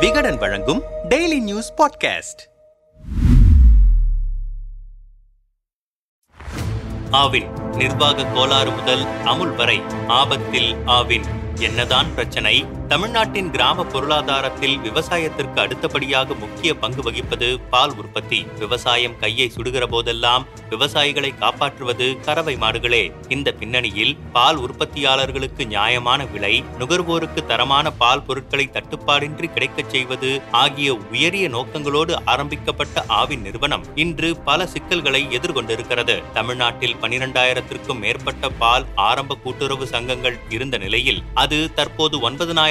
விகடன் வழங்கும் daily news podcast Aavin நிர்வாக கோளாறு முதல் அமுல் வரை ஆபத்தில் ஆவின். என்னதான் பிரச்சனை? தமிழ்நாட்டின் கிராம பொருளாதாரத்தில் விவசாயத்திற்கு அடுத்தபடியாக முக்கிய பங்கு வகிப்பது பால் உற்பத்தி. விவசாயம் கையை சுடுகிற போதெல்லாம் விவசாயிகளை காப்பாற்றுவது கறவை மாடுகளே. இந்த பின்னணியில் பால் உற்பத்தியாளர்களுக்கு நியாயமான விலை நுகர்வோருக்கு தரமான பால் பொருட்களை தட்டுப்பாடின்றி கிடைக்கச் செய்வது ஆகிய உயரிய நோக்கங்களோடு ஆரம்பிக்கப்பட்ட ஆவின் நிறுவனம் இன்று பல சிக்கல்களை எதிர்கொண்டிருக்கிறது. தமிழ்நாட்டில் பனிரெண்டாயிரத்திற்கும் மேற்பட்ட பால் ஆரம்ப கூட்டுறவு சங்கங்கள் இருந்த நிலையில் அது தற்போது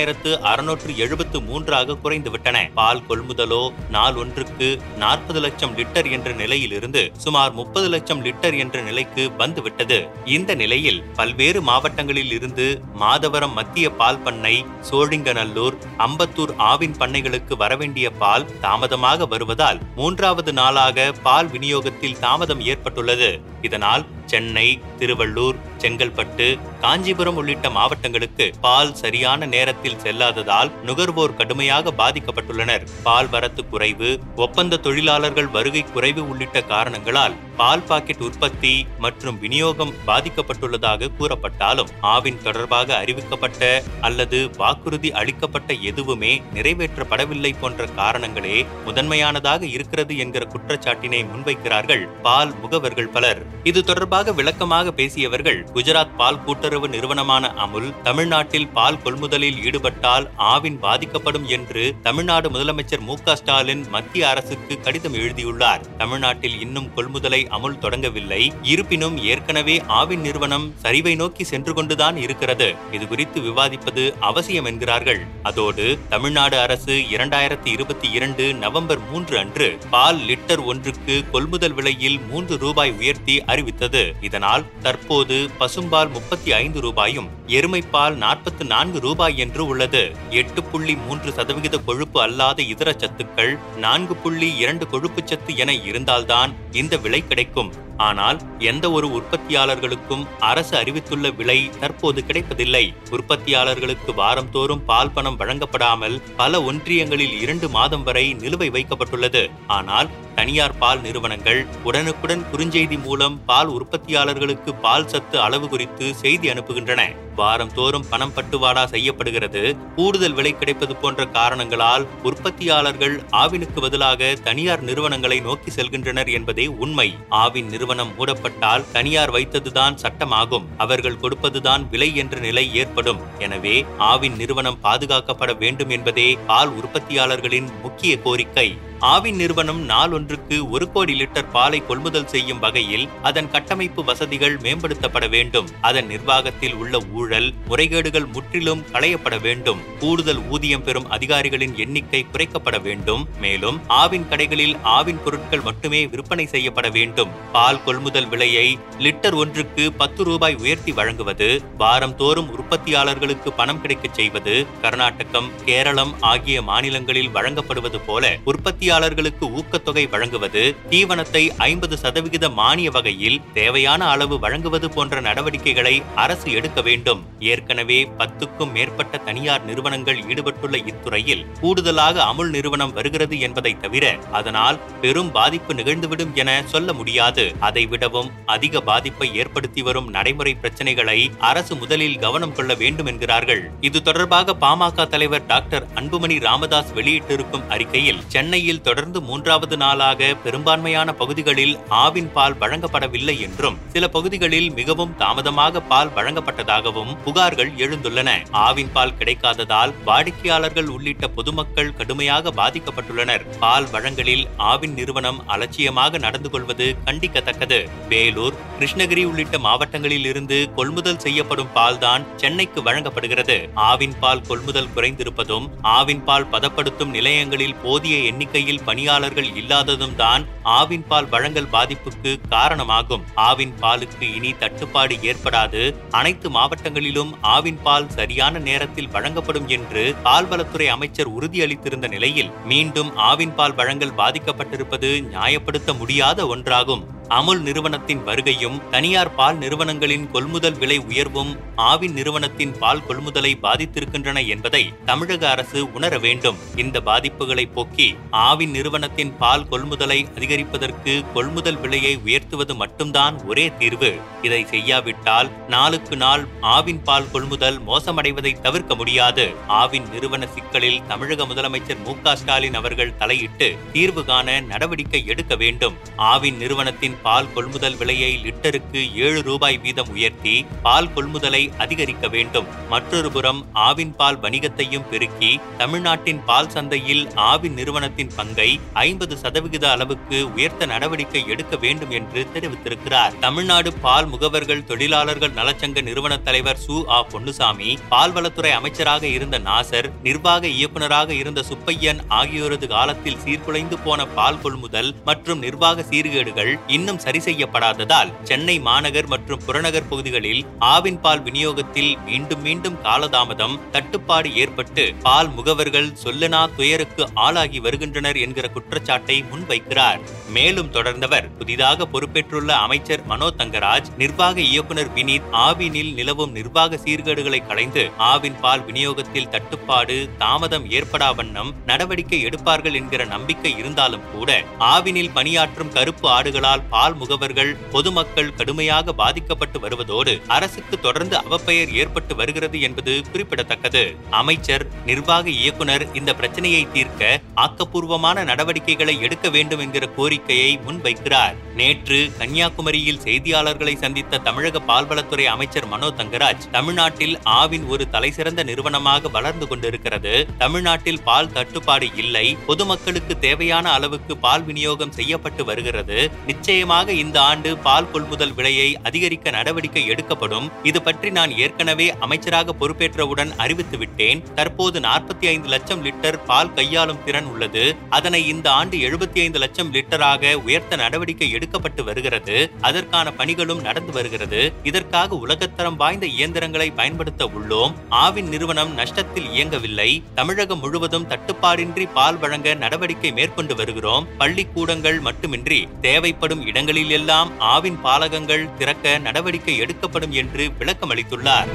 ஒன்பதனாயிரத்து அறுநூற்று எழுபத்து மூன்றாக குறைந்துவிட்டன. பால் கொள்முதலோ நாள் ஒன்றுக்கு நாற்பது லட்சம் லிட்டர் என்ற நிலையிலிருந்து சுமார் முப்பது லட்சம் லிட்டர் என்ற நிலைக்கு வந்துவிட்டது. இந்த நிலையில் பல்வேறு மாவட்டங்களில் இருந்து மாதவரம் மத்திய பால் பண்ணை சோழிங்கநல்லூர் அம்பத்தூர் ஆவின் பண்ணைகளுக்கு வரவேண்டிய பால் தாமதமாக வருவதால் மூன்றாவது நாளாக பால் விநியோகத்தில் தாமதம் ஏற்பட்டுள்ளது. இதனால் சென்னை திருவள்ளூர் செங்கல்பட்டு காஞ்சிபுரம் உள்ளிட்ட மாவட்டங்களுக்கு பால் சரியான நேரத்தில் செல்லாததால் நுகர்வோர் கடுமையாக பாதிக்கப்பட்டுள்ளனர். பால் வரத்து குறைவு ஒப்பந்த தொழிலாளர்கள் வருகை குறைவு உள்ளிட்ட காரணங்களால் பால் பாக்கெட் உற்பத்தி மற்றும் விநியோகம் பாதிக்கப்பட்டுள்ளதாக கூறப்பட்டாலும் ஆவின் தொடர்பாக அறிவிக்கப்பட்ட அல்லது வாக்குறுதி அளிக்கப்பட்ட எதுவுமே நிறைவேற்றப்படவில்லை போன்ற காரணங்களே முதன்மையானதாக இருக்கிறது என்கிற குற்றச்சாட்டினை முன்வைக்கிறார்கள் பால் முகவர்கள் பலர். இது தொடர்பாக விளக்கமாக பேசியவர்கள் குஜராத் பால் கூட்டுறவு நிறுவனமான அமுல் தமிழ்நாட்டில் பால் கொள்முதலில் ஈடுபட்டால் ஆவின் பாதிக்கப்படும் என்று தமிழ்நாடு முதலமைச்சர் மு ஸ்டாலின் மத்திய அரசுக்கு கடிதம் எழுதியுள்ளார். தமிழ்நாட்டில் இன்னும் கொள்முதலை அமுல் தொடங்கவில்லை. இருப்பினும் ஏற்கனவே ஆவின் நிறுவனம் சரிவை நோக்கி சென்று கொண்டுதான் இருக்கிறது. இது குறித்து விவாதிப்பது அவசியம் என்கிறார்கள். அதோடு தமிழ்நாடு அரசு இரண்டாயிரத்தி இருபத்தி இரண்டு நவம்பர் மூன்று அன்று பால் லிட்டர் ஒன்றுக்கு கொள்முதல் விலையில் மூன்று ரூபாய் உயர்த்தி அறிவித்தது. இதனால் தற்போது பசும்பால் முப்பத்தி ஐந்து ரூபாயும் எருமைப்பால் நாற்பத்தி நான்கு ரூபாய் என்று உள்ளது. எட்டு புள்ளி மூன்று சதவிகித கொழுப்பு அல்லாத இதர சத்துக்கள் நான்கு புள்ளி இரண்டு கொழுப்பு சத்து என இருந்தால்தான் இந்த விலை கிடைக்கும். ஆனால் எந்த ஒரு உற்பத்தியாளர்களுக்கும் அரசு அறிவித்துள்ள விலை தற்போது கிடைப்பதில்லை. உற்பத்தியாளர்களுக்கு வாரந்தோறும் பால் பணம் வழங்கப்படாமல் பல ஒன்றியங்களில் இரண்டு மாதம் வரை நிலுவை வைக்கப்பட்டுள்ளது. ஆனால் தனியார் பால் நிறுவனங்கள் உடனுக்குடன் குறுஞ்செய்தி மூலம் பால் உற்பத்தியாளர்களுக்கு பால் சத்து அளவு குறித்து செய்தி அனுப்புகின்றன. வாரம் தோறும் பணம் பட்டுவாடா செய்யப்படுகிறது. கூடுதல் விலை கிடைப்பது போன்ற காரணங்களால் உற்பத்தியாளர்கள் ஆவினுக்கு பதிலாக தனியார் நிறுவனங்களை நோக்கி செல்கின்றனர் என்பதே உண்மை. ஆவின் நிறுவனம் மூடப்பட்டால் தனியார் வைத்ததுதான் சட்டமாகும். அவர்கள் கொடுப்பதுதான் விலை என்ற நிலை ஏற்படும். எனவே ஆவின் நிறுவனம் பாதுகாக்கப்பட வேண்டும் என்பதே பால் உற்பத்தியாளர்களின் முக்கிய கோரிக்கை. ஆவின் நிறுவனம் நாள் ஒன்றுக்கு ஒரு கோடி லிட்டர் பாலை கொள்முதல் செய்யும் வகையில் அதன் கட்டமைப்பு வசதிகள் மேம்படுத்தப்பட வேண்டும். அதன் நிர்வாகத்தில் உள்ள ஊழல் முறைகேடுகள் முற்றிலும் களையப்பட வேண்டும். கூடுதல் ஊதியம் பெறும் அதிகாரிகளின் எண்ணிக்கை குறைக்கப்பட வேண்டும். மேலும் ஆவின் கடைகளில் ஆவின் பொருட்கள் மட்டுமே விற்பனை செய்யப்பட வேண்டும். பால் கொள்முதல் விலையை லிட்டர் ஒன்றுக்கு பத்து ரூபாய் உயர்த்தி வழங்குவது வாரம் தோறும் உற்பத்தியாளர்களுக்கு பணம் கிடைக்கச் செய்வது கர்நாடகம் கேரளம் ஆகிய மாநிலங்களில் வழங்கப்படுவது போல உற்பத்தியாளர் பொறியாளர்களுக்கு ஊக்கத்தொகை வழங்குவது தீவனத்தை ஐம்பது சதவிகித மானிய வகையில் தேவையான அளவு வழங்குவது போன்ற நடவடிக்கைகளை அரசு எடுக்க வேண்டும். ஏற்கனவே பத்துக்கும் மேற்பட்ட தனியார் நிறுவனங்கள் ஈடுபட்டுள்ள இத்துறையில் கூடுதலாக அமுல் நிறுவனம் வருகிறது என்பதை தவிர அதனால் பெரும் பாதிப்பு நிகழ்ந்துவிடும் என சொல்ல முடியாது. அதை விடவும் அதிக பாதிப்பை ஏற்படுத்தி வரும் நடைமுறை பிரச்சனைகளை அரசு முதலில் கவனம் கொள்ள வேண்டும் என்கிறார்கள். இது தொடர்பாக பாமக தலைவர் டாக்டர் அன்புமணி ராமதாஸ் வெளியிட்டிருக்கும் அறிக்கையில் சென்னையில் சென்னையில் தொடர்ந்து மூன்றாவது நாளாக பெரும்பான்மையான பகுதிகளில் ஆவின் பால் வழங்கப்படவில்லை என்றும் சில பகுதிகளில் மிகவும் தாமதமாக பால் வழங்கப்பட்டதாகவும் புகார்கள் எழுந்துள்ளன. ஆவின் பால் கிடைக்காததால் வாடிக்கையாளர்கள் உள்ளிட்ட பொதுமக்கள் கடுமையாக பாதிக்கப்பட்டுள்ளனர். பால் வழங்கலில் ஆவின் நிறுவனம் அலட்சியமாக நடந்து கொள்வது கண்டிக்கத்தக்கது. வேலூர் கிருஷ்ணகிரி உள்ளிட்ட மாவட்டங்களில் இருந்து கொள்முதல் செய்யப்படும் பால் தான் சென்னைக்கு வழங்கப்படுகிறது. ஆவின் பால் கொள்முதல் குறைந்திருப்பதும் ஆவின் பால் பதப்படுத்தும் நிலையங்களில் போதிய எண்ணிக்கை துறையில் பணியாளர்கள் இல்லாததும் தான் ஆவின் பால் வழங்கல் பாதிப்புக்கு காரணமாகும். ஆவின் பாலுக்கு இனி தட்டுப்பாடு ஏற்படாது. அனைத்து மாவட்டங்களிலும் ஆவின் பால் சரியான நேரத்தில் வழங்கப்படும் என்று பால்வளத்துறை அமைச்சர் உறுதியளித்திருந்த நிலையில் மீண்டும் ஆவின் பால் வழங்கல் பாதிக்கப்பட்டிருப்பது நியாயப்படுத்த முடியாத ஒன்றாகும். அமுல் நிறுவனத்தின் வருகையும் தனியார் பால் நிறுவனங்களின் கொள்முதல் விலை உயர்வும் ஆவின் நிறுவனத்தின் பால் கொள்முதலை பாதித்திருக்கின்றன என்பதை தமிழக அரசு உணர வேண்டும். இந்த பாதிப்புகளை போக்கி ஆவின் நிறுவனத்தின் பால் கொள்முதலை அதிகரிப்பதற்கு கொள்முதல் விலையை உயர்த்துவது மட்டும்தான் ஒரே தீர்வு. இதை செய்யாவிட்டால் நாளுக்கு நாள் ஆவின் பால் கொள்முதல் மோசமடைவதை தவிர்க்க முடியாது. ஆவின் நிறுவன சிக்கலில் தமிழக முதலமைச்சர் மு ஸ்டாலின் அவர்கள் தலையிட்டு தீர்வு காண நடவடிக்கை எடுக்க வேண்டும். ஆவின் நிறுவனத்தின் பால் கொள்முதல் விலையை லிட்டருக்கு ஏழு ரூபாய் வீதம் உயர்த்தி பால் கொள்முதலை அதிகரிக்க வேண்டும். மற்றொரு புறம் ஆவின் பால் வணிகத்தையும் பெருக்கி தமிழ்நாட்டின் பால் சந்தையில் ஆவின் நிறுவனத்தின் பங்கை ஐம்பது சதவிகித அளவுக்கு உயர்த்த நடவடிக்கை எடுக்க வேண்டும் என்று தெரிவித்திருக்கிறார். தமிழ்நாடு பால் முகவர்கள் தொழிலாளர்கள் நலச்சங்க நிறுவன தலைவர் சு. ஆ. பொன்னுசாமி பால்வளத்துறை அமைச்சராக இருந்த நாசர் நிர்வாக இயக்குநராக இருந்த சுப்பையன் ஆகியோரது காலத்தில் சீர்குலைந்து போன பால் கொள்முதல் மற்றும் நிர்வாக சீர்கேடுகள் இன்னும் இன்னும் சரி செய்யப்படாததால் சென்னை மாநகர் மற்றும் புறநகர் பகுதிகளில் ஆவின் பால் விநியோகத்தில் மீண்டும் மீண்டும் காலதாமதம் தட்டுப்பாடு ஏற்பட்டு பால் முகவர்கள் சொல்லனா துயருக்கு ஆளாகி வருகின்றனர் என்கிற குற்றச்சாட்டை முன்வைக்கிறார். மேலும் தொடர்ந்தவர் புதிதாக பொறுப்பேற்றுள்ள அமைச்சர் மனோ தங்கராஜ் நிர்வாக இயக்குநர் வினீத் ஆவினில் நிலவும் நிர்வாக சீர்கேடுகளை களைந்து ஆவின் பால் விநியோகத்தில் தட்டுப்பாடு தாமதம் ஏற்படா வண்ணம் நடவடிக்கை எடுப்பார்கள் என்கிற நம்பிக்கை இருந்தாலும் கூட ஆவினில் பணியாற்றும் கருப்பு ஆடுகளால் பால் முகவர்கள் பொதுமக்கள் கடுமையாக பாதிக்கப்பட்டு வருவதோடு அரசுக்கு தொடர்ந்து அவப்பெயர் ஏற்பட்டு வருகிறது என்பது குறிப்பிடத்தக்கது. அமைச்சர் நிர்வாக இயக்குனர் இந்த பிரச்சனையை தீர்க்க ஆக்கப்பூர்வமான நடவடிக்கைகளை எடுக்க வேண்டும் என்கிற கோரிக்கையை முன்வைக்கிறார். நேற்று கன்னியாகுமரியில் செய்தியாளர்களை சந்தித்த தமிழக பால்வளத்துறை அமைச்சர் மனோ தங்கராஜ் தமிழ்நாட்டில் ஆவின் ஒரு தலைசிறந்த நிறுவனமாக வளர்ந்து கொண்டிருக்கிறது. தமிழ்நாட்டில் பால் தட்டுப்பாடு இல்லை பொதுமக்களுக்கு தேவையான அளவுக்கு பால் விநியோகம் செய்யப்பட்டு வருகிறது. நிச்சயம் நிச்சயமாக இந்த ஆண்டு பால் கொள்முதல் விலையை அதிகரிக்க நடவடிக்கை எடுக்கப்படும். இது பற்றி நான் ஏற்கனவே அமைச்சராக பொறுப்பேற்றவுடன் அறிவித்து விட்டேன். தற்போது நாற்பத்தி ஐந்து லட்சம் லிட்டர் பால் கையாளும் திறன் உள்ளது. அதனை இந்த ஆண்டு எழுபத்தி ஐந்து லட்சம் லிட்டராக உயர்த்த நடவடிக்கை எடுக்கப்பட்டு வருகிறது. அதற்கான பணிகளும் நடந்து வருகிறது. இதற்காக உலகத்தரம் வாய்ந்த இயந்திரங்களை பயன்படுத்த உள்ளோம். ஆவின் நிறுவனம் நஷ்டத்தில் இயங்கவில்லை. தமிழகம் முழுவதும் தட்டுப்பாடின்றி பால் வழங்க நடவடிக்கை மேற்கொண்டு வருகிறோம். பள்ளிக்கூடங்கள் மட்டுமின்றி தேவைப்படும் இடங்களில் எல்லாம் ஆவின் பாலகங்கள் திறக்க நடவடிக்கை எடுக்கப்படும் என்று விளக்கம் அளித்துள்ளார்